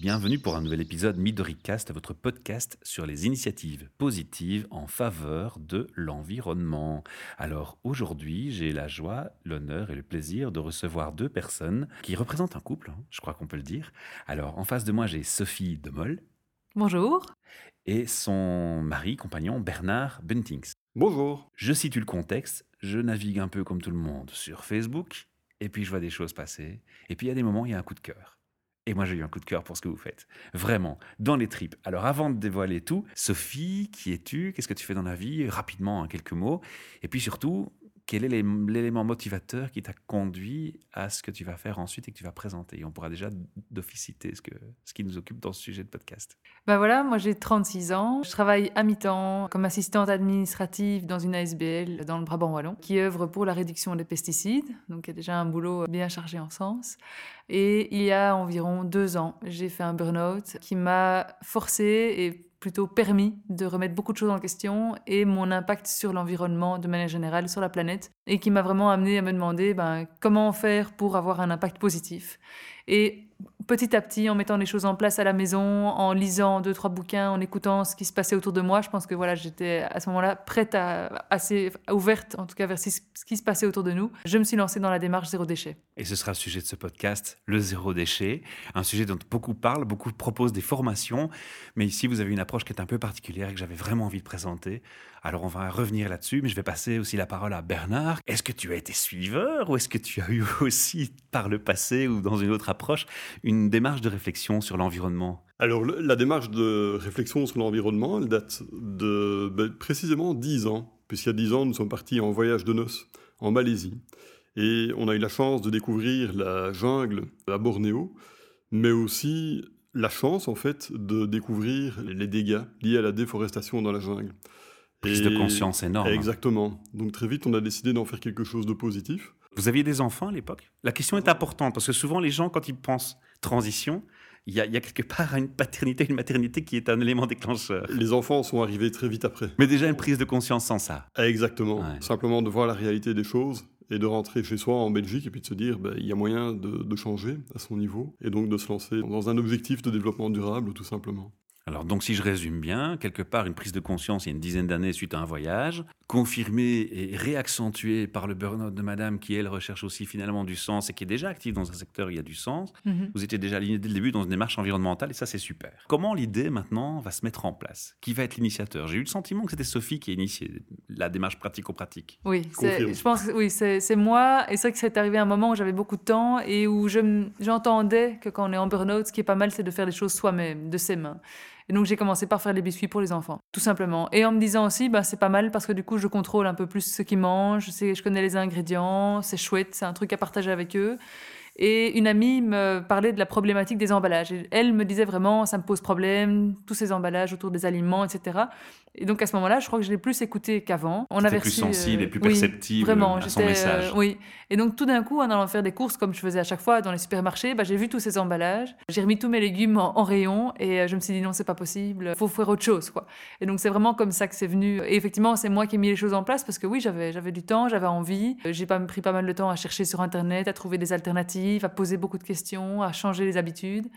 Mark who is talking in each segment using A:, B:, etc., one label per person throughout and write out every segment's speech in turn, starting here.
A: Bienvenue pour un nouvel épisode Midoricast, votre podcast sur les initiatives positives en faveur de l'environnement. Alors aujourd'hui, j'ai la joie, l'honneur et le plaisir de recevoir deux personnes qui représentent un couple, hein, je crois qu'on peut le dire. Alors en face de moi, j'ai Sophie Demol.
B: Bonjour.
A: Et son mari, compagnon, Bernard Buntings.
C: Bonjour.
A: Je situe le contexte, je navigue un peu comme tout le monde sur Facebook, et puis je vois des choses passer, et puis il y a des moments, il y a un coup de cœur. Et moi, j'ai eu un coup de cœur pour ce que vous faites. Vraiment, dans les tripes. Alors, avant de dévoiler tout, Sophie, qui es-tu? Qu'est-ce que tu fais dans la vie? Rapidement, en quelques mots. Et puis surtout, quel est l'élément motivateur qui t'a conduit à ce que tu vas faire ensuite et que tu vas présenter? On pourra déjà d'officiter ce, que, ce qui nous occupe dans ce sujet de podcast.
B: Ben voilà, moi j'ai 36 ans. Je travaille à mi-temps comme assistante administrative dans une ASBL dans le Brabant Wallon qui œuvre pour la réduction des pesticides. Donc il y a déjà un boulot bien chargé en sens. Et il y a environ deux ans, j'ai fait un burn-out qui m'a forcé et plutôt permis de remettre beaucoup de choses en question et mon impact sur l'environnement de manière générale, sur la planète, et qui m'a vraiment amené à me demander ben, comment faire pour avoir un impact positif. Petit à petit, en mettant les choses en place à la maison, en lisant deux, trois bouquins, en écoutant ce qui se passait autour de moi, je pense que voilà, j'étais à ce moment-là prête à, assez ouverte, en tout cas vers ce qui se passait autour de nous. Je me suis lancée dans la démarche zéro déchet.
A: Et ce sera le sujet de ce podcast, le zéro déchet, un sujet dont beaucoup parlent, beaucoup proposent des formations, mais ici vous avez une approche qui est un peu particulière et que j'avais vraiment envie de présenter. Alors on va revenir là-dessus, mais je vais passer aussi la parole à Bernard. Est-ce que tu as été suiveur ou est-ce que tu as eu aussi par le passé ou dans une autre approche une démarche de réflexion sur l'environnement?
C: Alors la démarche de réflexion sur l'environnement, elle date de ben, précisément 10 ans, puisqu'il y a 10 ans nous sommes partis en voyage de noces en Malaisie. Et on a eu la chance de découvrir la jungle à Bornéo, mais aussi la chance en fait de découvrir les dégâts liés à la déforestation dans la jungle.
A: Prise de conscience énorme.
C: Exactement. Donc très vite, on a décidé d'en faire quelque chose de positif.
A: Vous aviez des enfants à l'époque? La question est importante parce que souvent les gens, quand ils pensent transition, il y, a, quelque part une paternité, une maternité qui est un élément déclencheur.
C: Les enfants sont arrivés très vite après.
A: Mais déjà une prise de conscience sans ça.
C: Exactement. Simplement de voir la réalité des choses et de rentrer chez soi en Belgique et puis de se dire ben, il y a moyen de, de changer à son niveau et donc de se lancer dans un objectif de développement durable tout simplement.
A: Alors donc si je résume bien, quelque part une prise de conscience il y a une dizaine d'années suite à un voyage, confirmée et réaccentuée par le burn-out de madame qui elle recherche aussi finalement du sens et qui est déjà active dans un secteur où il y a du sens. Mhm. Vous étiez déjà aligné dès le début dans une démarche environnementale et ça c'est super. Comment l'idée maintenant va se mettre en place? Qui va être l'initiateur? J'ai eu le sentiment que c'était Sophie qui a initié la démarche pratico-pratique.
B: Oui, je pense que oui, c'est moi et c'est vrai que c'est arrivé à un moment où j'avais beaucoup de temps et où j'entendais que quand on est en burn-out, ce qui est pas mal c'est de faire les choses soi-même, de ses mains. Et donc j'ai commencé par faire les biscuits pour les enfants, tout simplement. Et en me disant aussi, bah, c'est pas mal parce que du coup je contrôle un peu plus ce qu'ils mangent, je connais les ingrédients, c'est chouette, c'est un truc à partager avec eux. Et une amie me parlait de la problématique des emballages. elle me disait vraiment, ça me pose problème, tous ces emballages autour des aliments, etc. Et donc à ce moment-là, je crois que je l'ai plus écouté qu'avant.
A: On avait plus sensible et plus perceptible
B: vraiment,
A: à son message.
B: Euh, oui. Et donc tout d'un coup, en allant faire des courses comme je faisais à chaque fois dans les supermarchés, bah, j'ai vu tous ces emballages. J'ai remis tous mes légumes en, rayon et euh, je me suis dit non, c'est pas possible. Faut faire autre chose, quoi. Et donc c'est vraiment comme ça que c'est venu. Et effectivement, c'est moi qui ai mis les choses en place parce que oui, j'avais j'avais du temps, j'avais envie. J'ai pas pris pas mal de temps à chercher sur internet, à trouver des alternatives, à poser beaucoup de questions, à changer les habitudes.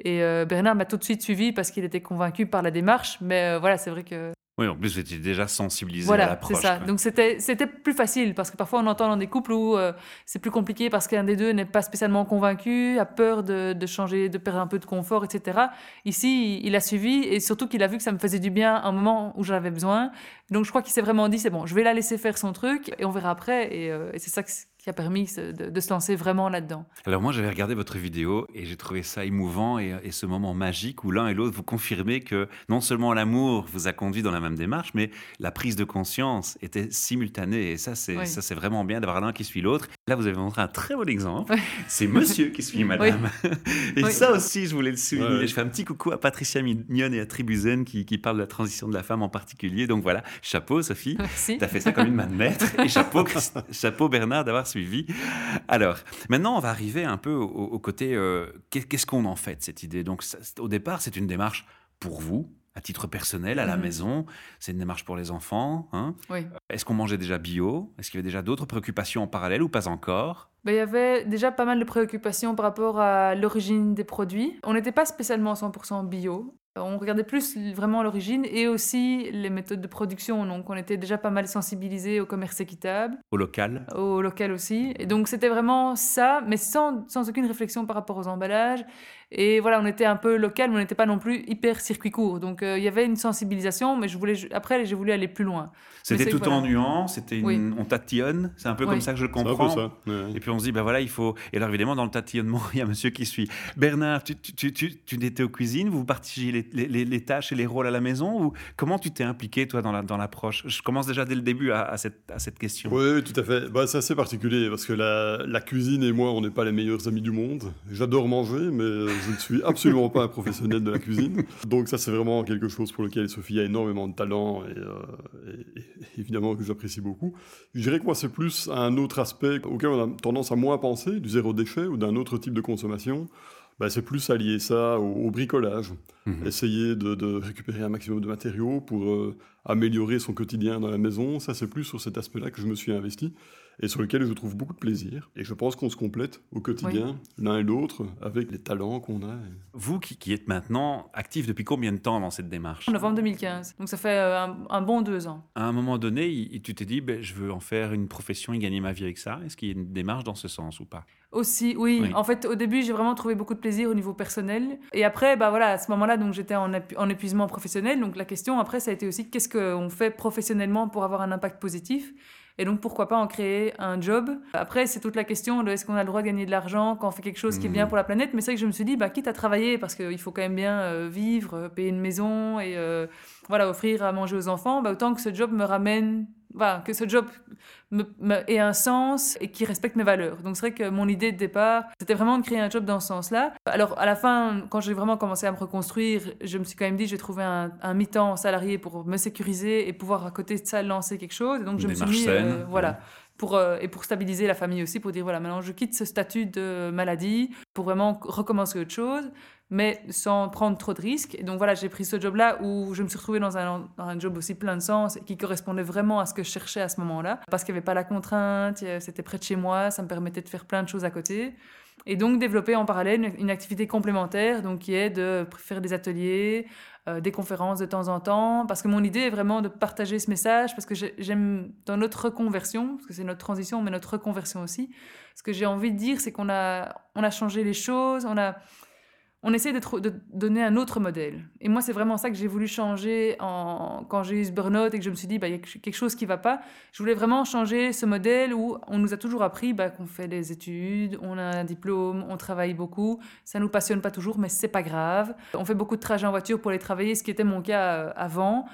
B: Et euh, Bernard m'a tout de suite suivi parce qu'il était convaincu par la démarche. Mais voilà, c'est vrai que
A: oui, en plus, vous étiez déjà sensibilisé à l'approche.
B: Voilà, c'est ça. Donc, c'était, c'était plus facile parce que parfois, on entend dans des couples où euh, c'est plus compliqué parce qu'un des deux n'est pas spécialement convaincu, a peur de, de, changer, de perdre un peu de confort, etc. Ici, il a suivi et surtout qu'il a vu que ça me faisait du bien à un moment où j'en avais besoin. Donc, je crois qu'il s'est vraiment dit c'est bon, je vais la laisser faire son truc et on verra après. Et, euh, et c'est ça que, qui a permis de, se lancer vraiment là-dedans.
A: Alors moi, j'avais regardé votre vidéo et j'ai trouvé ça émouvant et, ce moment magique où l'un et l'autre vous confirmez que non seulement l'amour vous a conduit dans la même démarche, mais la prise de conscience était simultanée et ça, c'est ça, c'est vraiment bien d'avoir l'un qui suit l'autre. Là, vous avez montré un très bon exemple. C'est Monsieur qui suit Madame. Et ça aussi, je voulais le souligner. Je fais un petit coucou à Patricia Mignonne et à Tribuzen qui, qui parlent de la transition de la femme en particulier. Donc voilà, chapeau Sophie, tu as fait ça comme une main de maître et chapeau, chapeau Bernard d'avoir suivi. Alors, maintenant, on va arriver un peu au, côté euh, qu'est-ce qu'on en fait cette idée? Donc, au départ, c'est une démarche pour vous, à titre personnel, à la
B: Mhm.
A: maison. C'est une démarche pour les enfants. hein.
B: Oui.
A: Est-ce qu'on mangeait déjà bio? Est-ce qu'il y avait déjà d'autres préoccupations en parallèle ou pas encore?
B: Ben, il y avait déjà pas mal de préoccupations par rapport à l'origine des produits. On n'était pas spécialement 100% bio. On regardait plus vraiment l'origine et aussi les méthodes de production. Donc, on était déjà pas mal sensibilisés au commerce équitable,
A: au local
B: au local aussi. Et donc, c'était vraiment ça, mais sans, sans aucune réflexion par rapport aux emballages. Et voilà, on était un peu local, mais on n'était pas non plus hyper circuit court. Donc, euh, il y avait une sensibilisation, mais je voulais, après, j'ai voulu aller plus loin.
A: C'était tout
B: voilà.
A: en nuances, c'était une...
B: Oui.
A: on tatillonne, c'est un peu
B: Oui.
A: comme ça que je le
C: C'est un peu
A: comprends.
C: ça. ouais.
A: Et puis on se dit, ben voilà, il faut. Et alors évidemment, dans le tatillonnement, il y a monsieur qui suit. Bernard, tu, tu, tu, tu, tu étais aux cuisines, vous partagiez les, les- les- les tâches et les rôles à la maison ou comment tu t'es impliqué toi dans la- dans l'approche? Je commence déjà dès le début à, à cette, à cette question.
C: Oui, tout à fait. Bah, c'est assez particulier parce que la, la cuisine et moi, on n'est pas les meilleurs amis du monde. J'adore manger, mais je ne suis absolument pas un professionnel de la cuisine. Donc ça, c'est vraiment quelque chose pour lequel Sophie a énormément de talent et, euh, et- et évidemment que j'apprécie beaucoup. Je dirais que moi, c'est plus un autre aspect auquel on a tendance à moins penser, du zéro déchet ou d'un autre type de consommation. Bah, c'est plus allier ça au, au bricolage,
A: Mhm.
C: essayer de, de récupérer un maximum de matériaux pour euh, améliorer son quotidien dans la maison. Ça, c'est plus sur cet aspect-là que je me suis investi et sur lequel je trouve beaucoup de plaisir. Et je pense qu'on se complète au quotidien, l'un et l'autre, avec les talents qu'on a.
A: Vous qui, qui êtes maintenant actif depuis combien de temps dans cette démarche?
B: En novembre 2015. Donc, ça fait euh, un, un bon deux ans.
A: À un moment donné, il- tu t'es dit, ben, je veux en faire une profession et gagner ma vie avec ça. Est-ce qu'il y a une démarche dans ce sens ou pas?
B: Aussi, oui.
A: Oui.
B: En fait, au début, j'ai vraiment trouvé beaucoup de plaisir au niveau personnel. Et après, bah voilà, à ce moment-là, donc j'étais en, en épuisement professionnel. Donc la question après, ça a été aussi qu'est-ce qu'on fait professionnellement pour avoir un impact positif? Et donc pourquoi pas en créer un job? Après, c'est toute la question de est-ce qu'on a le droit de gagner de l'argent quand on fait quelque chose qui est bien
A: Mhm.
B: pour la planète? Mais c'est vrai que je me suis dit, bah quitte à travailler parce qu'il faut quand même bien euh, vivre, euh, payer une maison et euh, voilà offrir à manger aux enfants, bah autant que ce job me ramène. Voilà, que ce job ait un sens et qui respecte mes valeurs. Donc c'est vrai que mon idée de départ, c'était vraiment de créer un job dans ce sens-là. Alors à la fin, quand j'ai vraiment commencé à me reconstruire, je me suis quand même dit, je vais trouver un, un mi-temps salarié pour me sécuriser et pouvoir à côté de ça lancer quelque chose. Et donc je me suis mis, euh, voilà. Euh, et pour stabiliser la famille aussi, pour dire voilà, maintenant je quitte ce statut de maladie pour vraiment recommencer autre chose, mais sans prendre trop de risques. Et donc voilà, j'ai pris ce job-là où je me suis retrouvée dans un, job aussi plein de sens qui correspondait vraiment à ce que je cherchais à ce moment-là. Parce qu'il n'y avait pas la contrainte, c'était près de chez moi, ça me permettait de faire plein de choses à côté. Et donc développer en parallèle une activité complémentaire, donc qui est de faire des ateliers, euh, des conférences de temps en temps, parce que mon idée est vraiment de partager ce message, parce que j'ai- j'aime dans notre reconversion, parce que c'est notre transition, mais notre reconversion aussi, ce que j'ai envie de dire, c'est qu'on a, on a changé les choses, on a, on essaie de, donner un autre modèle. Et moi, c'est vraiment ça que j'ai voulu changer en, quand j'ai eu ce burn-out et que je me suis dit, bah, il y a quelque chose qui va pas. Je voulais vraiment changer ce modèle où on nous a toujours appris bah, qu'on fait des études, on a un diplôme, on travaille beaucoup. Ça nous passionne pas toujours, mais c'est pas grave. On fait beaucoup de trajets en voiture pour aller travailler, ce qui était mon cas euh, avant.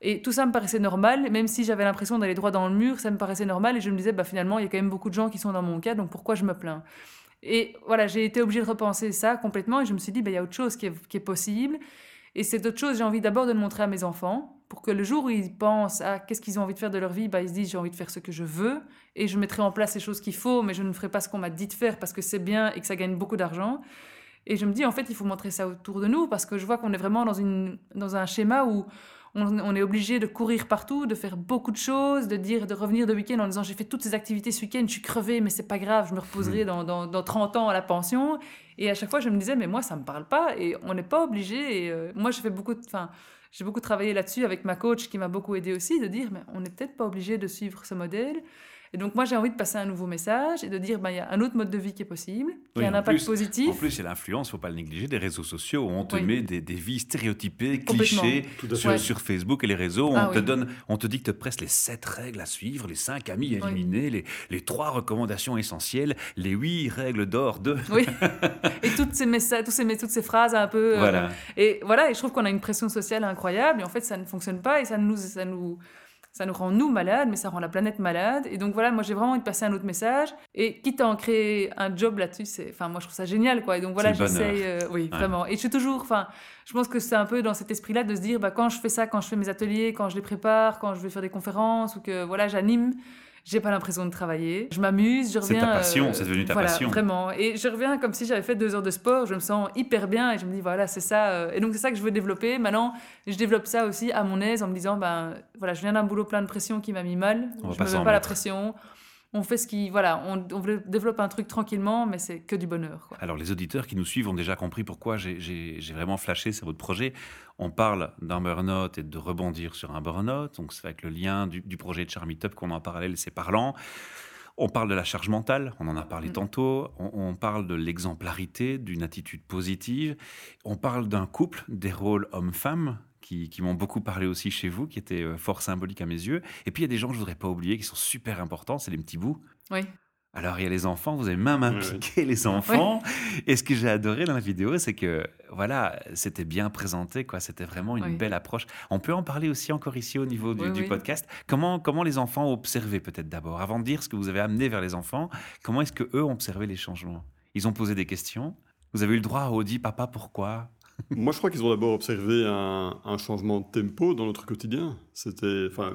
B: Et tout ça me paraissait normal, même si j'avais l'impression d'aller droit dans le mur, ça me paraissait normal. Et je me disais, bah, finalement, il y a quand même beaucoup de gens qui sont dans mon cas, donc pourquoi je me plains? Et voilà, j'ai été obligée de repenser ça complètement. Et je me suis dit, bah, il y a autre chose qui est, qui est possible. Et cette autre chose, j'ai envie d'abord de le montrer à mes enfants, pour que le jour où ils pensent à qu'est-ce qu'ils ont envie de faire de leur vie, bah, ils se disent, j'ai envie de faire ce que je veux. Et je mettrai en place les choses qu'il faut, mais je ne ferai pas ce qu'on m'a dit de faire parce que c'est bien et que ça gagne beaucoup d'argent. Et je me dis, en fait, il faut montrer ça autour de nous parce que je vois qu'on est vraiment dans, une, dans un schéma où on, on est obligé de courir partout, de faire beaucoup de choses, de dire, de revenir de week-end en disant j'ai fait toutes ces activités ce week-end, je suis crevée, mais c'est pas grave, je me reposerai dans, dans, dans 30 ans à la pension. Et à chaque fois, je me disais, mais moi, ça me parle pas et on n'est pas obligé. Et euh, moi, j'ai fait beaucoup de. Enfin, j'ai beaucoup travaillé là-dessus avec ma coach qui m'a beaucoup aidé aussi, de dire, mais on n'est peut-être pas obligé de suivre ce modèle. Et donc, moi, j'ai envie de passer un nouveau message et de dire, ben, il y a un autre mode de vie qui est possible, qui
A: Oui,
B: a un impact
A: plus-
B: positif.
A: En plus, il y a l'influence, faut pas le négliger, des réseaux sociaux où on te
B: Oui.
A: met des, des vies stéréotypées, clichés sur, Facebook et les réseaux. On
B: Ah
A: te
B: oui.
A: donne, on te dicte presque les sept règles à suivre, les cinq amis à
B: Oui.
A: éliminer, les, les trois recommandations essentielles, les huit règles d'or de.
B: Oui. et toutes ces messages, tous ces, toutes ces phrases un peu. euh,
A: Voilà.
B: Et voilà, et je trouve qu'on a une pression sociale incroyable, et en fait, ça ne fonctionne pas, et ça nous, ça nous, ça nous rend nous malades, mais ça rend la planète malade. Et donc voilà, moi j'ai vraiment envie de passer un autre message. Et quitte à en créer un job là-dessus, c'est, enfin moi je trouve ça génial, quoi. Et donc voilà, j'essaye, euh, oui,
A: Ouais.
B: vraiment. Et je suis toujours, enfin, je pense que c'est un peu dans cet esprit-là de se dire, bah quand je fais ça, quand je fais mes ateliers, quand je les prépare, quand je vais faire des conférences, ou que voilà, j'anime. J'ai pas l'impression de travailler. Je m'amuse, je reviens.
A: C'est ta passion,
B: euh,
A: c'est devenu ta
B: voilà,
A: passion.
B: Vraiment. Et je reviens comme si j'avais fait deux heures de sport. Je me sens hyper bien et je me dis voilà, c'est ça. euh, Et donc c'est ça que je veux développer. Maintenant, je développe ça aussi à mon aise en me disant ben voilà, je viens d'un boulot plein de pression qui m'a mis mal.
A: On
B: je me mets pas la pression. On fait ce qui voilà, on, on développe un truc tranquillement, mais c'est que du bonheur. Quoi.
A: Alors, les auditeurs qui nous suivent ont déjà compris pourquoi j'ai- vraiment flashé sur votre projet. On parle d'un burn-out et de rebondir sur un burn-out. Donc, c'est avec le lien du, du projet de Charmy Top qu'on a en parallèle, c'est parlant. On parle de la charge mentale, on en a parlé
B: Mm.
A: tantôt. On, on parle de l'exemplarité, d'une attitude positive. On parle d'un couple, des rôles hommes-femmes, qui, qui m'ont beaucoup parlé aussi chez vous, qui étaient euh, fort symboliques à mes yeux. Et puis, il y a des gens que je voudrais pas oublier, qui sont super importants, c'est les petits bouts.
B: Oui.
A: Alors, il y a les enfants, vous avez même impliqué les enfants. Et ce que j'ai adoré dans la vidéo, c'est que, voilà, c'était bien présenté, quoi. C'était vraiment une
B: Oui.
A: belle approche. On peut en parler aussi encore ici au niveau du,
B: Oui,
A: du
B: oui.
A: podcast. Comment, comment les enfants ont observé, peut-être d'abord, avant de dire ce que vous avez amené vers les enfants, comment est-ce que eux ont observé les changements? Ils ont posé des questions. Vous avez eu le droit à Audi, papa, pourquoi?
C: Moi, je crois qu'ils ont d'abord observé un, un changement de tempo dans notre quotidien. C'était, enfin,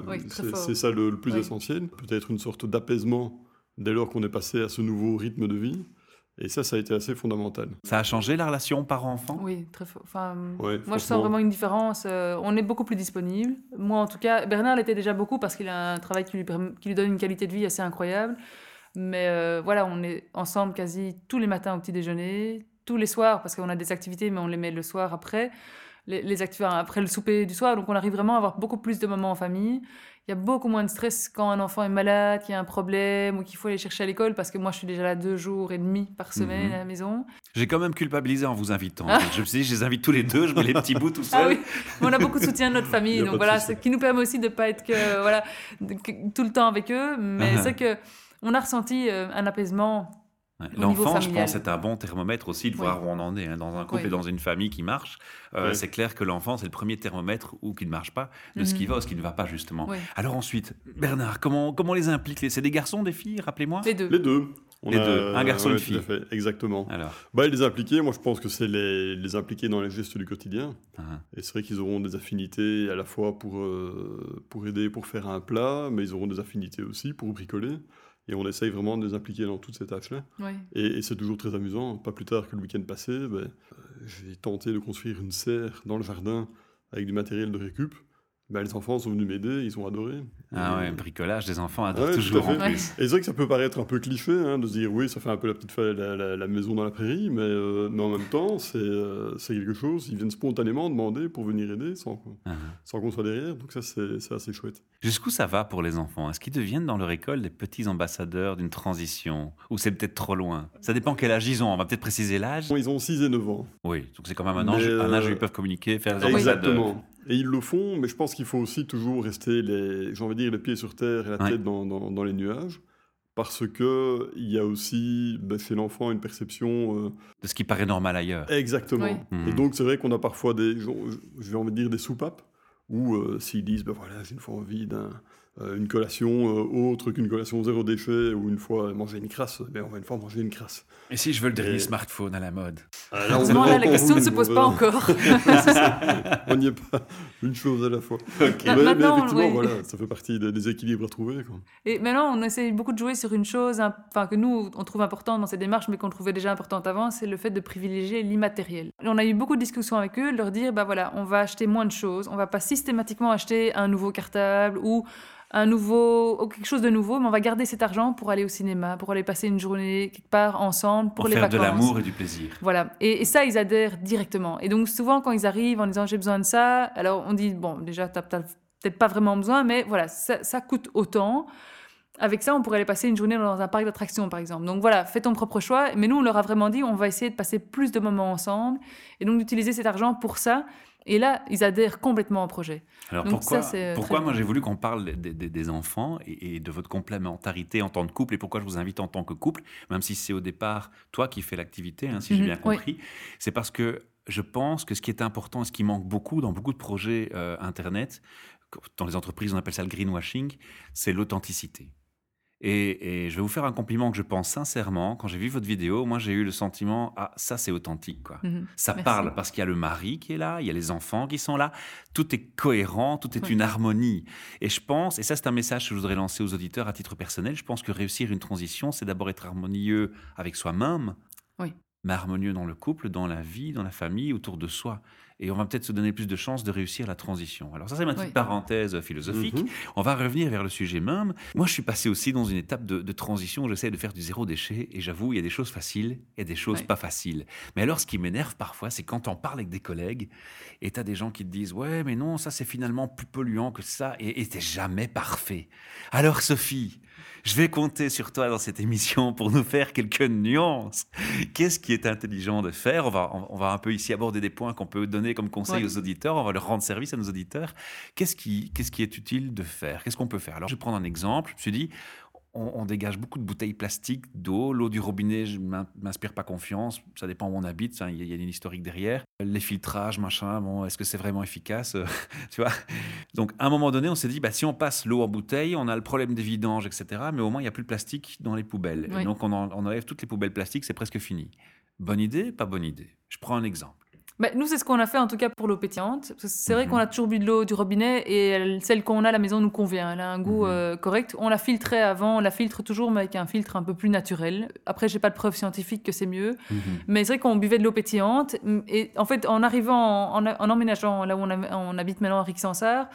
C: c'est ça le, le plus
B: Oui.
C: essentiel. Peut-être une sorte d'apaisement dès lors qu'on est passé à ce nouveau rythme de vie. Et ça, ça a été assez fondamental.
A: Ça a changé la relation parent-enfant?
B: Oui, très fort. Enfin,
C: Ouais,
B: moi, je sens vraiment une différence. Euh, on est beaucoup plus disponible. Moi, en tout cas, Bernard l'était déjà beaucoup parce qu'il a un travail qui lui, permet- qui lui donne une qualité de vie assez incroyable. Mais euh, voilà, on est ensemble quasi tous les matins au petit déjeuner, tous les soirs, parce qu'on a des activités, mais on les met le soir après. Les, les activités après le souper du soir. Donc, on arrive vraiment à avoir beaucoup plus de moments en famille. Il y a beaucoup moins de stress quand un enfant est malade, qu'il y a un problème ou qu'il faut aller chercher à l'école, parce que moi, je suis déjà là deux jours et demi par semaine
A: Mhm.
B: à la maison.
A: J'ai quand même culpabilisé en vous invitant. Je me suis dit, je les invite tous les deux, je mets les petits bouts tout
B: Ah
A: seul.
B: oui, on a beaucoup de soutien de notre
C: Il
B: famille, donc voilà, ce qui nous permet aussi de pas être que voilà de- que- tout le temps avec eux, mais
A: Ah.
B: c'est que on a ressenti euh, un apaisement.
A: L'enfant, je pense, c'est un bon thermomètre aussi de
B: Oui.
A: voir où on en est. hein. Dans un couple
B: Oui.
A: et dans une famille qui marche, euh, c'est clair que l'enfant, c'est le premier thermomètre ou qui ne marche pas, de ce
B: Mhm.
A: qui va ou ce qui ne va pas, justement.
B: Oui.
A: Alors ensuite, Bernard, comment, comment les implique C'est des garçons, des filles, rappelez-moi?
B: Les deux.
C: Les deux. On
A: Les deux, un garçon,
C: ouais,
A: une
C: tout
A: fille.
C: à fait, exactement.
A: Alors,
C: Bah, les impliquer, moi je pense que c'est les, les impliquer dans les gestes du quotidien.
A: hein.
C: Et c'est vrai qu'ils auront des affinités à la fois pour, euh, pour aider, pour faire un plat, mais ils auront des affinités aussi pour bricoler. Et on essaye vraiment de les impliquer dans toutes ces tâches-là. Et c'est toujours très amusant. Pas plus tard que le week-end passé, ben, euh, j'ai tenté de construire une serre dans le jardin avec du matériel de récup. Ben, les enfants sont venus m'aider, ils ont adoré.
A: Ah ouais, bricolage, des enfants adorent
C: Ouais,
A: toujours en plus.
C: Et c'est vrai que ça peut paraître un peu cliché hein, de se dire oui, ça fait un peu la petite la, la- la maison dans la prairie, mais, euh, mais en même temps, c'est euh, quelque chose. Ils viennent spontanément demander pour venir aider sans, qu'on-
A: Ah.
C: sans qu'on soit derrière. Donc ça, c'est assez chouette.
A: Jusqu'où ça va pour les enfants? Est-ce qu'ils deviennent dans leur école des petits ambassadeurs d'une transition? Ou c'est peut-être trop loin? Ça dépend quel âge ils ont. On va peut-être préciser l'âge.
C: Ils ont 6 et 9 ans.
A: Oui, donc c'est quand même un âge,
C: Mais,
A: un âge où
C: euh,
A: ils peuvent communiquer, faire des ambassadeurs.
C: Et ils le font, mais je pense qu'il faut aussi toujours rester, les, j'ai envie de dire, les pieds sur terre et la
A: Ouais.
C: tête dans, dans- dans les nuages. Parce que il y a aussi ben, chez l'enfant une perception euh,
A: De ce qui paraît normal ailleurs.
C: Exactement.
B: Oui.
A: Mhm.
C: Et donc, c'est vrai qu'on a parfois des, j'ai envie de dire, des soupapes, où euh, s'ils disent, ben voilà, j'ai une fois envie d'une collation euh, autre qu'une collation zéro déchet, ou une fois manger une crasse, ben on va une fois manger une crasse.
A: Et si je veux le dernier
C: Et-
A: smartphone à la mode
B: Heureusement, là, la question ne se pose pas encore.
C: on n'y est pas une chose à la fois.
B: Ma-
C: Mais, mais
B: maintenant,
C: effectivement,
B: oui.
C: voilà, ça fait partie des, des équilibres à trouver. Quoi.
B: Et maintenant, on essaie beaucoup de jouer sur une chose, hein, enfin que nous on trouve importante dans ces démarches, mais qu'on trouvait déjà importante avant, c'est le fait de privilégier l'immatériel. On a eu beaucoup de discussions avec eux, de leur dire, bah voilà, on va acheter moins de choses, on va pas systématiquement acheter un nouveau cartable ou un nouveau ou quelque chose de nouveau, mais on va garder cet argent pour aller au cinéma, pour aller passer une journée quelque part ensemble pour les
A: faire
B: vacances.
A: de l'amour et du plaisir.
B: Voilà. Et, et ça, ils adhèrent directement. Et donc, souvent, quand ils arrivent en disant j'ai besoin de ça, alors on dit bon, déjà, t'as t'as peut-être pas vraiment besoin, mais voilà, ça, ça coûte autant. Avec ça, on pourrait aller passer une journée dans un parc d'attractions, par exemple. Donc voilà, fais ton propre choix. Mais nous, on leur a vraiment dit on va essayer de passer plus de moments ensemble et donc d'utiliser cet argent pour ça. Et là, ils adhèrent complètement au projet.
A: Alors
B: Donc
A: pourquoi,
B: ça, c'est
A: pourquoi moi j'ai voulu qu'on parle des, des- des enfants et, et de votre complémentarité en tant que couple et pourquoi je vous invite en tant que couple, même si c'est au départ toi qui fais l'activité, hein, si j'ai
B: Mhm,
A: bien
B: oui.
A: compris, c'est parce que je pense que ce qui est important et ce qui manque beaucoup dans beaucoup de projets euh, Internet, dans les entreprises on appelle ça le greenwashing, c'est l'authenticité. Et, et je vais vous faire un compliment que je pense sincèrement. Quand j'ai vu votre vidéo, moi j'ai eu le sentiment ah ça c'est authentique quoi.
B: Mhm.
A: Ça
B: Merci.
A: parle parce qu'il y a le mari qui est là, il y a les enfants qui sont là. Tout est cohérent, tout est
B: Oui.
A: une harmonie. Et je pense, et ça c'est un message que je voudrais lancer aux auditeurs à titre personnel, je pense que réussir une transition, c'est d'abord être harmonieux avec soi-même,
B: Oui.
A: mais harmonieux dans le couple, dans la vie, dans la famille, autour de soi. Et on va peut-être se donner plus de chances de réussir la transition. Alors ça c'est ma petite
B: Oui.
A: parenthèse philosophique.
C: Mhm.
A: On va revenir vers le sujet même. Moi, je suis passé aussi dans une étape de, de transition où j'essaie de faire du zéro déchet. Et j'avoue, il y a des choses faciles et des choses pas faciles. Mais alors, ce qui m'énerve parfois, c'est quand on parle avec des collègues et tu as des gens qui te disent Ouais, mais non, ça, c'est finalement plus polluant que ça. Et t'es jamais parfait. Alors, Sophie, je vais compter sur toi dans cette émission pour nous faire quelques nuances. Qu'est-ce qui est intelligent de faire? On va, on va un peu ici aborder des points qu'on peut donner comme conseil
B: Ouais.
A: aux auditeurs. On va leur rendre service à nos auditeurs. Qu'est-ce qui, qu'est-ce qui est utile de faire? Qu'est-ce qu'on peut faire? Alors, je vais prendre un exemple. Je me suis dit, on, on dégage beaucoup de bouteilles plastiques d'eau. L'eau du robinet, je ne m'inspire pas confiance. Ça dépend où on habite. Il y, a- il y a une historique derrière. Les filtrages, machin, bon, est-ce que c'est vraiment efficace? Tu vois? Donc, à un moment donné, on s'est dit, bah, si on passe l'eau en bouteille, on a le problème des vidanges, etc. Mais au moins, il n'y a plus de plastique dans les poubelles. Et donc, on, en- on enlève toutes les poubelles plastiques, c'est presque fini. Bonne idée, pas bonne idée? Je prends un exemple.
B: Bah, nous, c'est ce qu'on a fait en tout cas pour l'eau pétillante. C'est vrai
A: Mhm.
B: qu'on a toujours bu de l'eau du robinet et elle- celle qu'on a à la maison nous convient. Elle a un goût
A: Mhm.
B: euh, correct. On la filtrait avant, on la filtre toujours, mais avec un filtre un peu plus naturel. Après, j'ai pas de preuve scientifique que c'est mieux. Mais c'est vrai qu'on buvait de l'eau pétillante. Et en fait, en arrivant, en, en emménageant là où on, a- on habite maintenant à Rixensart,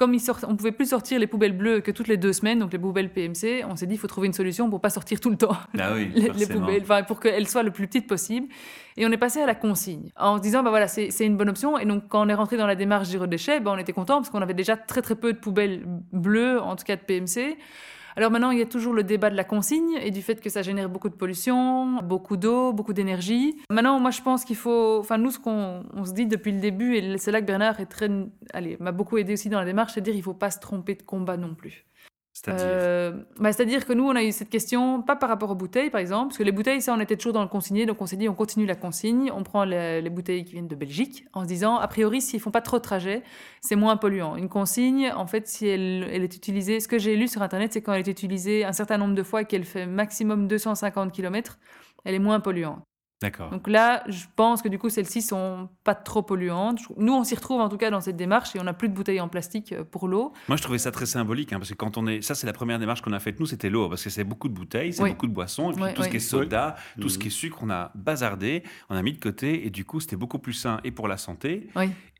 B: comme il sort, on pouvait plus sortir les poubelles bleues que toutes les deux semaines, donc les poubelles PMC, on s'est dit il faut trouver une solution pour pas sortir tout le temps
A: Ah oui,
B: les, poubelles, enfin, pour qu'elles soient le plus petites possible. Et on est passé à la consigne en se disant bah voilà c'est c'est une bonne option. Et donc quand on est rentré dans la démarche zéro déchet, bah, on était content parce qu'on avait déjà très très peu de poubelles bleues, en tout cas de PMC. Alors maintenant, il y a toujours le débat de la consigne et du fait que ça génère beaucoup de pollution, beaucoup d'eau, beaucoup d'énergie. Maintenant, moi, je pense qu'il faut... Enfin, nous, ce qu'on on se dit depuis le début, et c'est là que Bernard est très... M'a beaucoup aidé aussi dans la démarche, c'est de dire il faut pas se tromper de combat non plus.
A: C'est-à-dire
B: Euh, bah, C'est-à-dire que nous, on a eu cette question, pas par rapport aux bouteilles, par exemple, parce que les bouteilles, ça, on était toujours dans le consigné, donc on s'est dit, on continue la consigne, on prend les, les bouteilles qui viennent de Belgique, en se disant, a priori, s'ils font pas trop de trajet, c'est moins polluant. Une consigne, en fait, si elle, elle est utilisée, ce que j'ai lu sur Internet, c'est quand elle est utilisée un certain nombre de fois et qu'elle fait maximum 250 km, elle est moins polluante.
A: D'accord.
B: Donc là, je pense que du coup, celles-ci sont pas trop polluantes. Nous, on s'y retrouve en tout cas dans cette démarche et on n'a plus de bouteilles en plastique euh, pour l'eau.
A: Moi, je trouvais ça très symbolique, hein, parce que quand on est, ça, c'est la première démarche qu'on a faite nous, c'était l'eau, parce que c'est beaucoup de bouteilles, c'est
B: Oui.
A: beaucoup de boissons, et puis
B: Oui,
A: tout ce qui est soda, tout ce
C: Mhm.
A: qui est sucre, on a bazardé, on a mis de côté, et du coup, c'était beaucoup plus sain et pour la santé.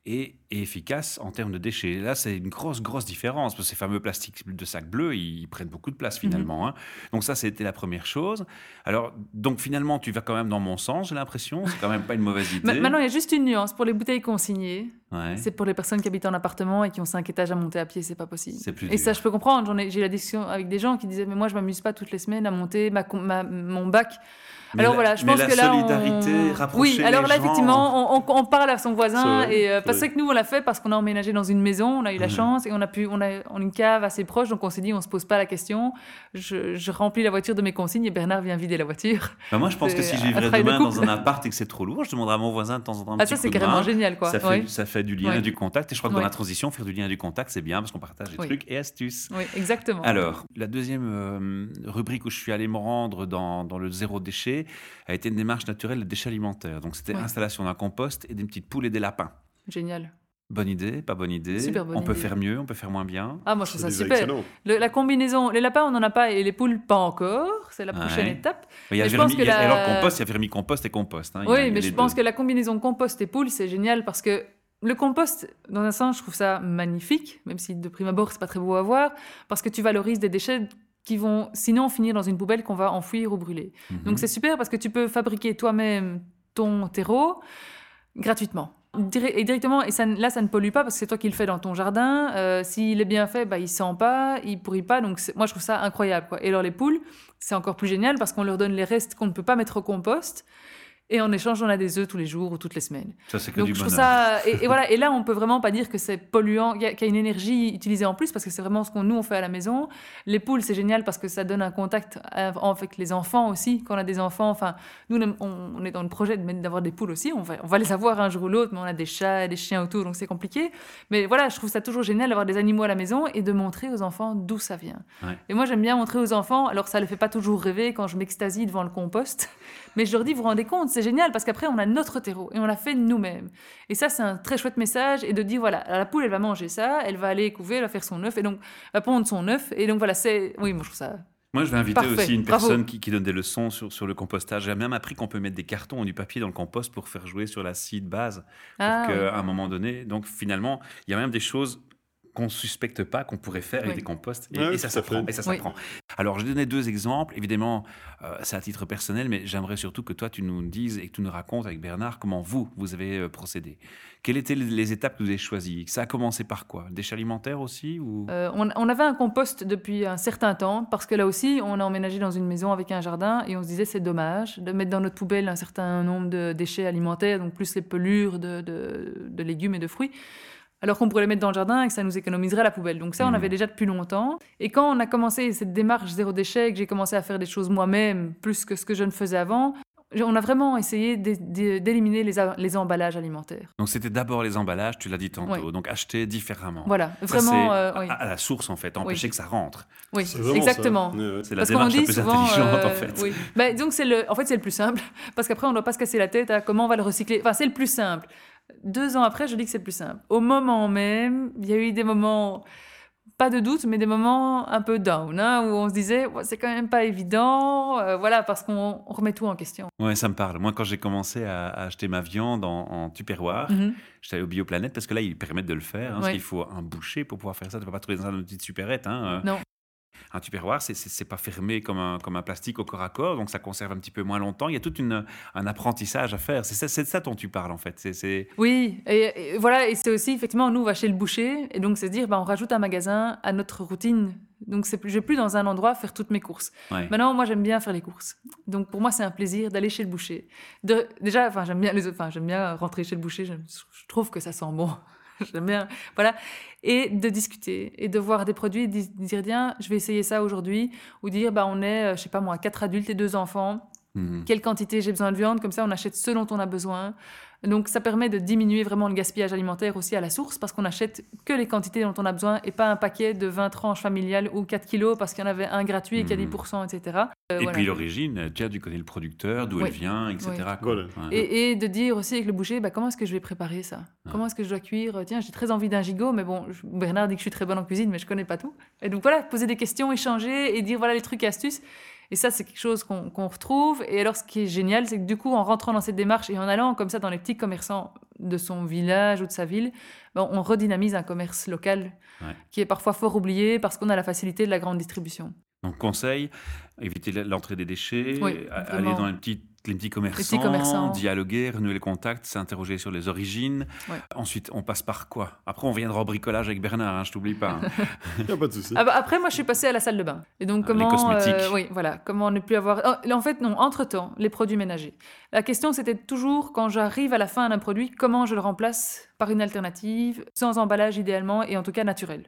A: Et, et efficace en termes de déchets. Là, c'est une grosse, grosse différence, parce que ces fameux plastiques de sacs bleus, ils, prennent beaucoup de place
B: Mhm.
A: finalement. hein. Donc ça, c'était la première chose. Alors, donc finalement, tu vas quand même dans mon sens, j'ai l'impression. C'est quand même pas une mauvaise idée.
B: Ma- Maintenant, il y a juste une nuance. Pour les bouteilles consignées,
A: Ouais.
B: c'est pour les personnes qui habitent en appartement et qui ont cinq étages à monter à pied, c'est pas possible.
A: Plus
B: Et ça, je peux comprendre. J'ai eu la discussion avec des gens qui disaient, mais moi, je m'amuse pas toutes les semaines à monter ma, com- ma- mon bac.
A: Mais
B: alors
A: la-
B: voilà, je pense
A: la
B: que là,
A: solidarité,
B: on... oui, alors là,
A: gens.
B: effectivement, on, on- on parle à son voisin
C: vrai,
B: et euh, parce que nous, on l'a fait parce qu'on a emménagé dans une maison, on a eu la
A: Mhm.
B: chance et on a pu, on a, une cave assez proche, donc on s'est dit, on se pose pas la question. Je, je remplis la voiture de mes consignes et Bernard vient vider la voiture.
A: Bah, moi, je pense que si je vivrais demain dans un appart et que c'est trop lourd, je demanderai à mon voisin de temps en temps un
B: Ah,
A: petit
B: ça, c'est carrément
A: main.
B: génial, quoi.
A: Ça fait,
B: Oui.
A: ça fait du lien et du contact. Et je crois que dans la transition, faire du lien et du contact, c'est bien parce qu'on partage des
B: Oui.
A: trucs et astuces.
B: Oui, exactement.
A: Alors, la deuxième euh, rubrique où je suis allé me rendre dans, dans le zéro déchet a été une démarche naturelle de déchets alimentaires. Donc, c'était
B: Oui.
A: installation d'un compost et des petites poules et des lapins.
B: Génial.
A: Bonne idée, pas bonne idée.
B: Super bonne
A: on peut faire mieux, on peut faire moins bien.
B: Ah, moi, je trouve ça super. Le- la combinaison, les lapins, on n'en a pas et les poules, pas encore. C'est la prochaine
A: Ouais.
B: étape.
A: Mais il y a
B: Mais je
A: vermi-
B: pense que
A: il y a-
B: la-
A: Alors, compost, il y a vermicompost et compost. hein. Il y a- il y
B: Oui,
A: a
B: mais je pense
A: deux.
B: que la combinaison compost et poule, c'est génial parce que le compost, dans un sens, je trouve ça magnifique, même si de prime abord, c'est pas très beau à voir, parce que tu valorises des déchets qui vont sinon finir dans une poubelle qu'on va enfouir ou brûler.
A: Mhm.
B: Donc c'est super parce que tu peux fabriquer toi-même ton terreau gratuitement. Et directement, et ça, là, ça ne pollue pas parce que c'est toi qui le fais dans ton jardin. Euh, S'il est bien fait, bah, il sent pas, il pourrit pas. Donc, moi, je trouve ça incroyable. Quoi. Et alors, les poules, c'est encore plus génial parce qu'on leur donne les restes qu'on ne peut pas mettre au compost. Et en échange, on a des œufs tous les jours ou toutes les semaines.
A: Ça, c'est que
B: Donc
A: du
B: je trouve
A: bonheur.
B: ça et, et voilà et là on peut vraiment pas dire que c'est polluant, qu'il y, a- qu'il y a une énergie utilisée en plus parce que c'est vraiment ce qu'on nous on fait à la maison. Les poules c'est génial parce que ça donne un contact av- avec les enfants aussi quand on a des enfants. Enfin nous on, est dans le projet d'avoir des poules aussi. On va on va les avoir un jour ou l'autre, mais on a des chats et des chiens autour donc c'est compliqué. Mais voilà je trouve ça toujours génial d'avoir des animaux à la maison et de montrer aux enfants d'où ça vient.
A: Ouais.
B: Et moi j'aime bien montrer aux enfants. Alors ça les fait pas toujours rêver quand je m'extasie devant le compost. Mais je leur dis, vous vous rendez compte, c'est génial parce qu'après, on a notre terreau et on l'a fait nous-mêmes. Et ça, c'est un très chouette message. Et de dire, voilà, la poule, elle va manger ça, elle va aller couver, elle va faire son œuf et donc, elle va pondre son œuf. Et donc, voilà, c'est. Oui, moi, je trouve ça.
A: Moi, je vais inviter
B: Parfait,
A: aussi une personne qui, qui donne des leçons sur, sur le compostage. J'ai même appris qu'on peut mettre des cartons ou du papier dans le compost pour faire jouer sur la scie de base. Pour
B: Ah, oui.
A: qu'à un moment donné, donc finalement, il y a même des choses qu'on ne suspecte pas qu'on pourrait faire avec
B: Oui.
A: des composts. Et, ça s'apprend.
C: fait.
A: Et ça
B: Oui.
A: s'apprend. Alors, je donnais deux exemples. Évidemment, euh, c'est à titre personnel, mais j'aimerais surtout que toi, tu nous dises et que tu nous racontes avec Bernard comment vous, vous avez euh, procédé. Quelles étaient les- les étapes que vous avez choisies? Ça a commencé par quoi? Le déchet alimentaire aussi ou...
B: Euh, on, on avait un compost depuis un certain temps parce que là aussi, on a emménagé dans une maison avec un jardin et on se disait c'est dommage de mettre dans notre poubelle un certain nombre de déchets alimentaires, donc plus les pelures de, de- de légumes et de fruits. Alors qu'on pourrait les mettre dans le jardin et que ça nous économiserait la poubelle. Donc ça, on
A: Mhm.
B: avait déjà depuis longtemps. Et quand on a commencé cette démarche zéro déchet, que j'ai commencé à faire des choses moi-même, plus que ce que je ne faisais avant, on a vraiment essayé d'é- d'é- d'éliminer les, emballages alimentaires.
A: Donc, c'était d'abord les emballages, tu l'as dit tantôt.
B: Ouais.
A: Donc, acheter différemment.
B: Voilà, vraiment. euh, oui,
A: à, à la source, en fait, empêcher que ça rentre.
B: oui exactement.
A: C'est la
B: Parce
A: démarche la
B: dit
A: plus
B: souvent,
A: intelligente,
B: euh,
A: en fait.
B: Oui. Bah, donc c'est le, en fait c'est le plus simple parce qu'après on ne doit pas se casser la tête à comment on va le recycler. Enfin c'est le plus simple. Deux ans après, je dis que c'est plus simple. Au moment même, il y a eu des moments, pas de doute, mais des moments un peu down, hein, où on se disait Ouais, c'est quand même pas évident, euh, voilà, parce qu'on on remet tout en question.
A: Ouais, ça me parle. Moi, quand j'ai commencé à, à acheter ma viande en, en tupperware,
B: Mhm.
A: j'étais allé au Bioplanète parce que là, ils permettent de le faire. Hein, parce qu'il faut un boucher pour pouvoir faire ça. Tu ne peux pas trouver dans une petite supérette. Hein, euh.
B: Non.
A: Un tupperware, c'est- pas fermé comme un, comme un plastique au corps à corps, donc ça conserve un petit peu moins longtemps. Il y a tout une, un apprentissage à faire. C'est ça, ça dont tu parles, en fait. C'est- C'est
B: Oui, et, et voilà, et c'est aussi effectivement, nous, on va chez le boucher, et donc c'est dire, bah, on rajoute un magasin à notre routine. Donc je vais plus dans un endroit faire toutes mes courses.
A: ouais.
B: Maintenant, moi, j'aime bien faire les courses. Donc, pour moi, c'est un plaisir d'aller chez le boucher. De, déjà, enfin, j'aime bien les, bien rentrer chez le boucher. Je trouve que ça sent bon. j'aime bien, voilà. Et de discuter et de voir des produits, et de dire tiens, je vais essayer ça aujourd'hui, ou dire bah on est, euh, je sais pas moi, quatre adultes et deux enfants.
A: Mhm.
B: Quelle quantité j'ai besoin de viande Comme ça, on achète ce dont on a besoin. Donc, ça permet de diminuer vraiment le gaspillage alimentaire aussi à la source parce qu'on achète que les quantités dont on a besoin et pas un paquet de 20 tranches familiales ou 4 kilos parce qu'il y en avait un gratuit et qu'il y a
A: Mhm.
B: 10%, etc. Euh,
A: Et
B: voilà.
A: puis l'origine, déjà, tu connais le producteur, d'où
B: Oui.
A: elle vient, etc.
B: Oui.
C: Voilà.
B: Et, et de dire aussi avec le boucher, bah, comment est-ce que je vais préparer ça? Comment est-ce que je dois cuire? Tiens, j'ai très envie d'un gigot, mais bon, je- Bernard dit que je suis très bonne en cuisine, mais je connais pas tout. Et donc voilà, poser des questions, échanger et dire voilà les trucs et astuces. Et ça, c'est quelque chose qu'on retrouve. Et alors, ce qui est génial, c'est que du coup, en rentrant dans cette démarche et en allant comme ça dans les petits commerçants de son village ou de sa ville, ben, on redynamise un commerce local
A: Ouais.
B: qui est parfois fort oublié parce qu'on a la facilité de la grande distribution.
A: Donc, conseil, éviter l'entrée des déchets,
B: Oui,
A: aller dans les petits, les petits commerçants,
B: petits commerçants.
A: dialoguer, renouer les contacts, s'interroger sur les origines.
B: Ouais.
A: Ensuite, on passe par quoi? Après, on viendra au bricolage avec Bernard, hein, je t'oublie pas. hein.
C: Il n'y a pas de souci.
B: Ah bah, après, moi, je suis passée à la salle de bain. Et donc,
A: Ah,
B: comment.
A: les cosmétiques.
B: euh, oui, voilà. Comment ne plus avoir. Oh, en fait, non, entre-temps, les produits ménagers. La question, c'était toujours, quand j'arrive à la fin d'un produit, comment je le remplace par une alternative, sans emballage idéalement, et en tout cas naturel?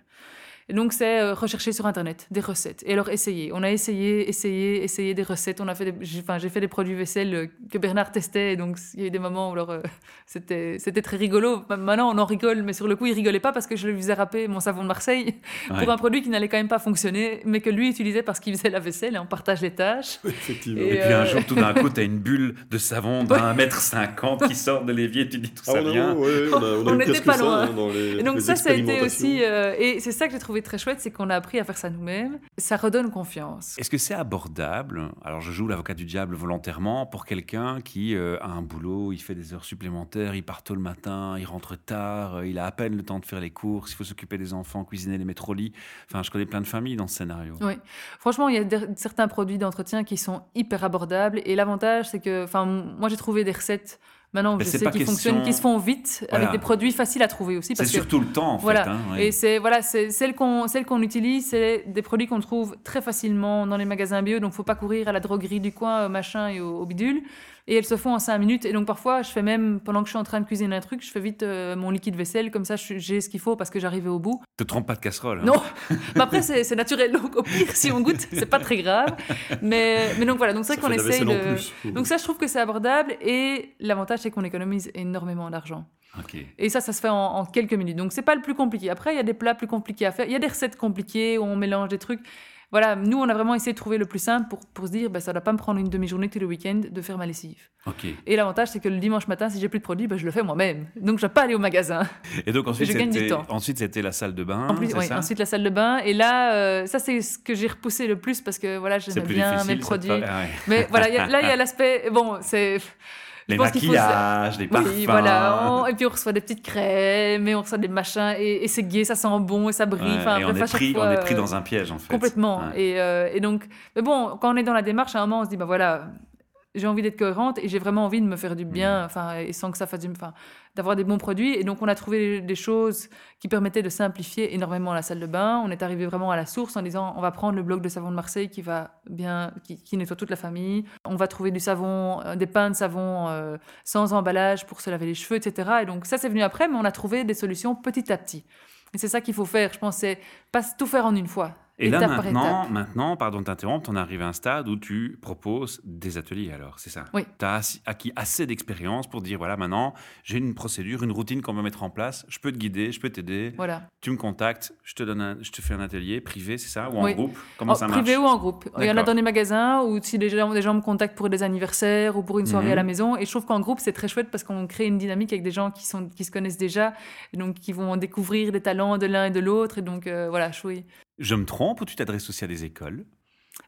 B: Et donc, c'est euh, rechercher sur Internet des recettes. Et alors, essayer. On a essayé, essayé, essayé des recettes. On a fait des- j'ai enfin, j'ai fait des produits vaisselle euh, que Bernard testait. Et donc, il y a eu des moments où alors, euh, c'était c'était très rigolo. Maintenant, on en rigole, mais sur le coup, il rigolait pas parce que je lui faisais râper mon savon de Marseille
A: Ouais.
B: pour un produit qui n'allait quand même pas fonctionner, mais que lui utilisait parce qu'il faisait la vaisselle et on partage les tâches.
C: Effectivement.
B: Et,
A: Et puis un jour, tout d'un coup, tu as une bulle de savon d'un mètre cinquante qui sort de l'évier, tu te dis tout
C: Ah,
A: ça
C: on, a,
A: vient.
C: ouais, on
B: n'était pas
C: ça
B: loin.
C: hein, dans les,
B: Et donc
C: les
B: ça, ça a été aussi, euh, et c'est ça que j'ai trouvé très chouette, c'est qu'on a appris à faire ça nous-mêmes. Ça redonne confiance.
A: Est-ce que c'est abordable Alors, je joue l'avocat du diable volontairement pour quelqu'un qui euh, a un boulot, il fait des heures supplémentaires, il part tôt le matin, il rentre tard, euh, il a à peine le temps de faire les courses, il faut s'occuper des enfants, cuisiner, les mettre au lit. Enfin, je connais plein de familles dans ce scénario.
B: Oui, franchement, il y a certains produits d'entretien qui sont hyper abordables. Et l'avantage, c'est que, enfin, moi, j'ai trouvé des recettes maintenant,
A: Mais
B: je sais,
A: pas
B: qui
A: question-
B: fonctionnent, qui se font vite,
A: Voilà.
B: avec des produits faciles à trouver aussi.
A: C'est
B: Parce que
A: surtout le temps, en
B: Voilà.
A: fait. hein.
B: Et c'est voilà, c'est celles qu'on qu'on utilise, c'est des produits qu'on trouve très facilement dans les magasins bio, donc faut pas courir à la droguerie du coin, au machin et au, au bidule. Et elles se font en 5 minutes. Et donc parfois, je fais même, pendant que je suis en train de cuisiner un truc, je fais vite euh, mon liquide vaisselle, comme ça je- j'ai ce qu'il faut parce que j'arrivais au bout.
A: Te trompe pas de casserole. hein.
B: Non, mais après c'est naturel, donc au pire, si on goûte, c'est pas très grave. Mais, mais donc voilà, donc c'est
C: Ça
B: vrai qu'on essaye de... Donc ça, je trouve que c'est abordable et l'avantage, c'est qu'on économise énormément d'argent.
A: Ok.
B: Et ça, ça se fait en, en quelques minutes. Donc, c'est pas le plus compliqué. Après, il y a des plats plus compliqués à faire. Il y a des recettes compliquées où on mélange des trucs. Voilà, nous, on a vraiment essayé de trouver le plus simple pour, pour se dire, ben, ça ne doit pas me prendre une demi-journée tous les week-ends de faire ma lessive.
A: Ok.
B: Et l'avantage, c'est que le dimanche matin, si j'ai plus de produits, ben, je le fais moi-même. Donc, je ne vais pas aller au magasin.
A: Et donc ensuite, c'était
B: temps.
A: ensuite c'était la salle de bain.
B: en plus,
A: c'est
B: oui,
A: ça
B: ensuite, la salle de bain. Et là, euh, ça, c'est ce que j'ai repoussé le plus parce que voilà, j'aimais bien mes produits.
A: ah ouais.
B: Mais voilà, il y a- là, il y a l'aspect. Bon, c'est.
A: Les
B: qu'il faut
A: maquillages, les parfums.
B: Oui, voilà. on- Et puis on reçoit des petites crèmes, et on reçoit des machins, et, et c'est gai, ça sent bon, et ça brille.
A: Ouais,
B: Enfin,
A: et
B: bref,
A: on, est pris,
B: fois,
A: on est pris
B: euh,
A: dans un piège en fait.
B: Complètement.
A: Ouais.
B: Et, euh, et donc, mais bon, quand on est dans la démarche, à un moment, on se dit, bah voilà, j'ai envie d'être cohérente et j'ai vraiment envie de me faire du
A: Mm.
B: bien, enfin, et sans que ça fasse du, enfin, d'avoir des bons produits. Et donc, on a trouvé des choses qui permettaient de simplifier énormément la salle de bain. On est arrivé vraiment à la source en disant, on va prendre le bloc de savon de Marseille qui va bien, qui, qui nettoie toute la famille. On va trouver du savon, euh, des pains de savon euh, sans emballage pour se laver les cheveux, etc. Et donc, ça, c'est venu après, mais on a trouvé des solutions petit à petit. Et c'est ça qu'il faut faire, je pense, c'est pas tout faire en une fois.
A: Et là
B: étape
A: maintenant, maintenant, pardon de t'interrompre, on arrive à un stade où tu proposes des ateliers alors, c'est ça?
B: Oui.
A: Tu as acquis assez d'expérience pour dire voilà, maintenant, j'ai une procédure, une routine qu'on va mettre en place, je peux te guider, je peux t'aider,
B: Voilà.
A: tu me contactes, je te, donne un- je te fais un atelier privé, c'est ça? Ou en
B: Oui.
A: groupe? Comment
B: En
A: ça marche?
B: privé ou en groupe. Il y en a dans les magasins ou si des gens, gens me contactent pour des anniversaires ou pour une soirée
A: Mhm.
B: à la maison. Et je trouve qu'en groupe, c'est très chouette parce qu'on crée une dynamique avec des gens qui, sont, qui se connaissent déjà et donc qui vont découvrir des talents de l'un et de l'autre. Et donc, euh, voilà, chouette.
A: Je me trompe ou tu t'adresses aussi à des écoles?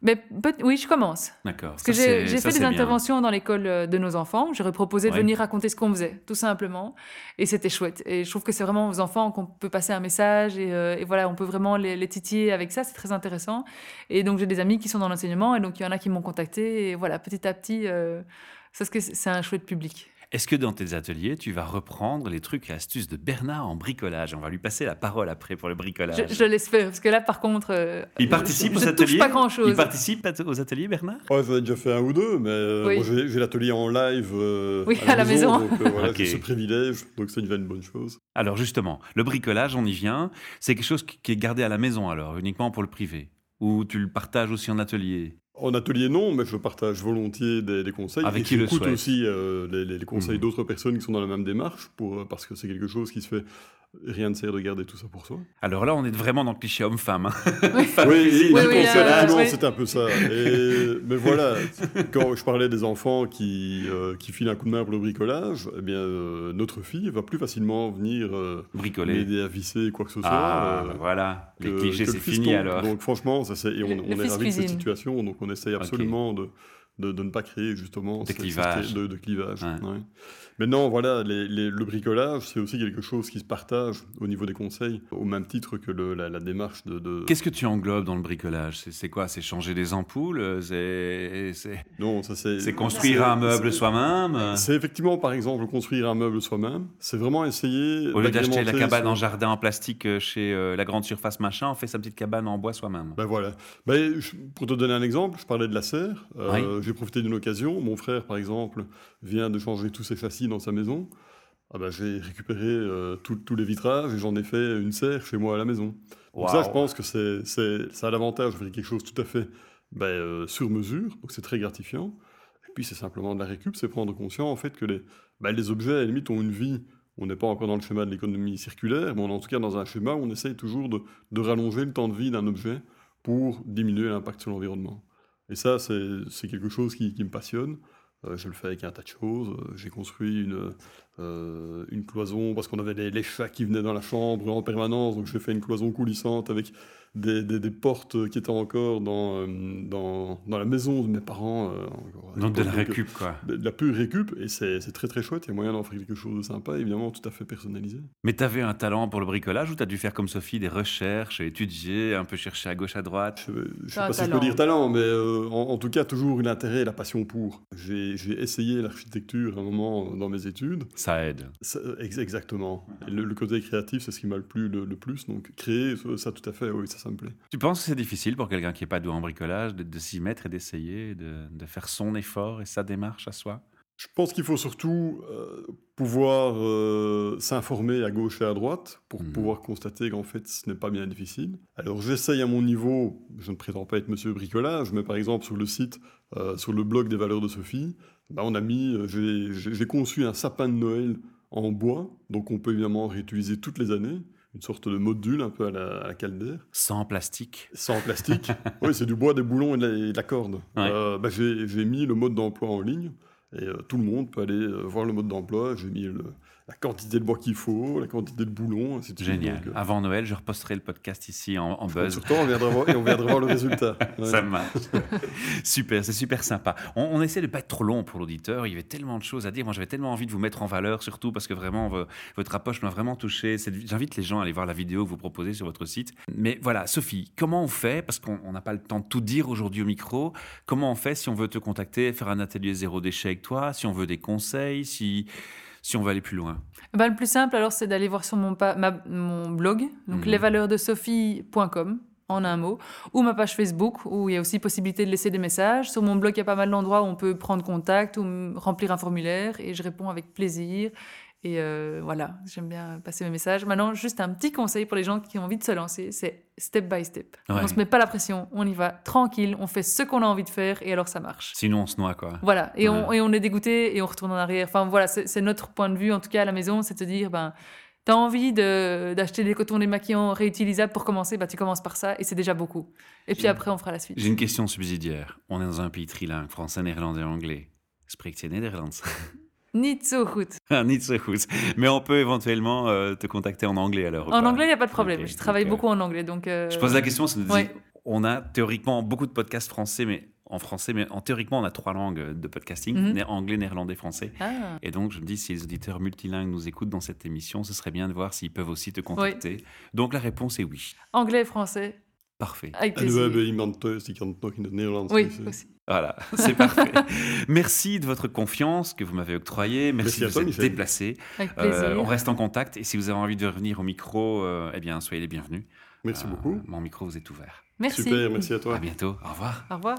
B: Mais oui, je commence.
A: D'accord.
B: Parce que j'ai fait des
A: bien.
B: interventions dans l'école euh, de nos enfants. J'aurais proposé de
A: Ouais.
B: venir raconter ce qu'on faisait, tout simplement. Et c'était chouette. Et je trouve que c'est vraiment aux enfants qu'on peut passer un message. Et, euh, et voilà, on peut vraiment les, les titiller avec ça. C'est très intéressant. Et donc, j'ai des amis qui sont dans l'enseignement. Et donc, il y en a qui m'ont contacté. Et voilà, petit à petit, euh, c'est un chouette public.
A: Est-ce que dans tes ateliers, tu vas reprendre les trucs et astuces de Bernard en bricolage? On va lui passer la parole après pour le bricolage.
B: Je, je l'espère. Parce que là, par contre. euh,
A: Il participe
B: je,
A: aux
B: je
A: ateliers?
B: pas grand-chose.
A: Il participe aux ateliers, Bernard?
C: Ouais, j'en ai déjà fait un ou deux, mais euh,
B: Oui.
C: j'ai l'atelier en live euh,
B: Oui, à la maison.
C: donc euh, voilà, ce privilège, donc ça devient une bonne chose.
A: Alors justement, le bricolage, on y vient. C'est quelque chose qui qui est gardé à la maison alors, uniquement pour le privé? Ou tu le partages aussi en atelier?
C: En atelier, non, mais je partage volontiers des, des conseils.
A: Avec
C: et
A: qui le
C: aussi euh, les, les- les conseils
A: Mhm.
C: d'autres personnes qui sont dans la même démarche, pour, euh, parce que c'est quelque chose qui se fait. Rien ne sert de garder tout ça pour soi.
A: Alors là, on est vraiment dans le cliché homme-femme. hein.
C: Oui, oui, c'est un peu ça. Et- mais voilà, quand je parlais des enfants qui, euh, qui filent un coup de main pour le bricolage, eh bien, euh, notre fille va plus facilement venir euh,
A: Bricoler.
C: m'aider à visser quoi que ce soit.
A: Ah,
C: euh,
A: bah voilà, les
C: que-
A: clichés,
C: que
A: c'est
C: le
A: fini alors.
C: Donc franchement, ça, c'est- et on,
B: Le-
C: on
B: le
C: est ravis de cette situation, donc on essaye absolument de, de, de ne pas créer justement
A: De clivage.
C: de, de clivage.
A: Ouais.
C: ouais. Mais non, voilà, les- les- le bricolage, c'est aussi quelque chose qui se partage au niveau des conseils, au même titre que le- la, la démarche de... de-
A: Qu'est-ce que tu englobes dans le bricolage? C'est- quoi? C'est changer des ampoules? C'est
C: Non, ça c'est...
A: c'est construire un meuble soi-même?
C: C'est effectivement, par exemple, construire un meuble soi-même. C'est vraiment essayer.
A: Au lieu d'acheter la cabane
C: son-
A: en jardin en plastique euh, chez euh, la grande surface machin, on fait sa petite cabane en bois soi-même.
C: Ben voilà. Ben, je- pour te donner un exemple, je parlais de la serre. Euh, J'ai profité d'une occasion. Mon frère, par exemple, vient de changer tous ses châssis dans sa maison. Ah ben, J'ai récupéré euh, tous les vitrages et j'en ai fait une serre chez moi à la maison. Donc ça, je pense que c'est, ça a l'avantage de faire quelque chose tout à fait ben, euh, sur mesure. Donc c'est très gratifiant. Et puis c'est simplement de la récup, c'est prendre conscience en fait que les, ben, les objets, à la limite, ont une vie. On n'est pas encore dans le schéma de l'économie circulaire, mais on est en tout cas dans un schéma où on essaye toujours de, de rallonger le temps de vie d'un objet pour diminuer l'impact sur l'environnement. Et ça, c'est c'est quelque chose qui, qui me passionne. Euh, je le fais avec un tas de choses. Euh, J'ai construit une, euh, une cloison parce qu'on avait les, les chats qui venaient dans la chambre en permanence. Donc j'ai fait une cloison coulissante avec des, des- des portes qui étaient encore dans, euh, dans, dans la maison de mes parents. euh,
A: Donc de la récup, quoi.
C: De de la pure récup. Et c'est c'est très très chouette. Il y a moyen d'en faire quelque chose de sympa, évidemment, tout à fait personnalisé.
A: Mais t'avais un talent pour le bricolage ou t'as dû faire comme Sophie des recherches, étudier, un peu chercher à gauche, à droite?
C: Je ne sais pas si je peux
B: talent.
C: dire talent, mais euh, en, en tout cas, toujours une intérêt et la passion pour. J'ai j'ai essayé l'architecture à un moment dans mes études.
A: Ça aide.
C: Ça, ex- exactement. Le, le côté créatif, c'est ce qui m'a le plus le, le plus. Donc créer, ça, ça, tout à fait, oui, ça, ça me plaît.
A: Tu penses que c'est difficile pour quelqu'un qui n'est pas doué en bricolage de, de s'y mettre et d'essayer, de, de faire son effort et sa démarche à soi?
C: Je pense qu'il faut surtout euh, pouvoir euh, s'informer à gauche et à droite pour
A: Mhm.
C: pouvoir constater qu'en fait ce n'est pas bien difficile. Alors j'essaye à mon niveau, je ne prétends pas être monsieur bricolage, mais par exemple sur le site, euh, sur le blog des valeurs de Sophie, bah, on a mis, j'ai conçu un sapin de Noël en bois, donc on peut évidemment réutiliser toutes les années, une sorte de module un peu à la, à la caldaire.
A: Sans plastique.
C: Sans plastique. oui, c'est du bois, des boulons et de la, et de la corde.
A: Ouais.
C: Euh, bah, j'ai j'ai mis le mode d'emploi en ligne et euh, tout le monde peut aller euh, voir le mode d'emploi. J'ai mis le- la quantité de bois qu'il faut, la quantité de boulons, ainsi de suite.
A: Génial.
C: Donc, euh,
A: Avant Noël, je reposterai le podcast ici en, en buzz.
C: Surtout, on viendra voir, et on viendra voir le résultat. Ouais.
A: Ça marche. super, c'est super sympa. On, on essaie de pas être trop long pour l'auditeur. Il y avait tellement de choses à dire. Moi, j'avais tellement envie de vous mettre en valeur, surtout parce que vraiment, vo- votre approche m'a vraiment touché. J'invite les gens à aller voir la vidéo que vous proposez sur votre site. Mais voilà, Sophie, comment on fait? Parce qu'on on n'a pas le temps de tout dire aujourd'hui au micro. Comment on fait si on veut te contacter, faire un atelier zéro déchet avec toi, si on veut des conseils, si, si on veut aller plus loin
B: Ben, le plus simple, alors, c'est d'aller voir sur mon, pa- ma- mon blog, donc lesvaleursdesophie.com, en un mot, ou ma page Facebook, où il y a aussi possibilité de laisser des messages. Sur mon blog, il y a pas mal d'endroits où on peut prendre contact ou remplir un formulaire, et je réponds avec plaisir. Et euh, voilà, j'aime bien passer mes messages. Maintenant, juste un petit conseil pour les gens qui ont envie de se lancer, c'est step by step.
A: Ouais.
B: On se met pas la pression, on y va tranquille, on fait ce qu'on a envie de faire, et alors ça marche.
A: Sinon, on se noie, quoi.
B: Voilà, et, on,
A: Ouais.
B: et on est dégoûté et on retourne en arrière. Enfin voilà, c'est notre point de vue, en tout cas à la maison, c'est de se dire, ben, t'as envie de- d'acheter des cotons démaquillants réutilisables pour commencer, bah, tu commences par ça et c'est déjà beaucoup. Et puis après, on fera la suite.
A: J'ai une question subsidiaire. On est dans un pays trilingue, français, néerlandais, anglais. Spreekt je Nederlands?
B: Niet zo goed.
A: Ah, Niet zo goed. Mais on peut éventuellement euh, te contacter en anglais alors.
B: En
A: pas
B: anglais, il n'y a pas de problème. Je travaille beaucoup en anglais, donc... euh,
A: Je pose la question, c'est de dire,
B: Ouais.
A: on a théoriquement beaucoup de podcasts français, mais en français, mais en théoriquement, on a trois langues de podcasting,
B: Mhm.
A: anglais, néerlandais, français.
B: Ah,
A: Et donc, je me dis, si les auditeurs multilingues nous écoutent dans cette émission, ce serait bien de voir s'ils peuvent aussi te contacter. Donc, la réponse est oui.
B: anglais et français,
A: Parfait.
B: avec
C: En we
B: plaisir.
C: hebben iemand thuis die kan het nog in het Nederlands.
B: Oui,
C: eh,
B: aussi.
A: Voilà, c'est parfait. Merci de votre confiance que vous m'avez octroyée. Merci,
C: Merci
A: de vous être déplacé.
B: Avec
A: Euh,
B: plaisir.
A: on reste en contact et si vous avez envie de revenir au micro, euh, eh bien, soyez les bienvenus.
C: Merci
A: Euh,
C: beaucoup.
A: Mon micro vous est ouvert.
B: Merci.
C: Super, merci à toi.
A: À bientôt. Au revoir.
B: Au revoir.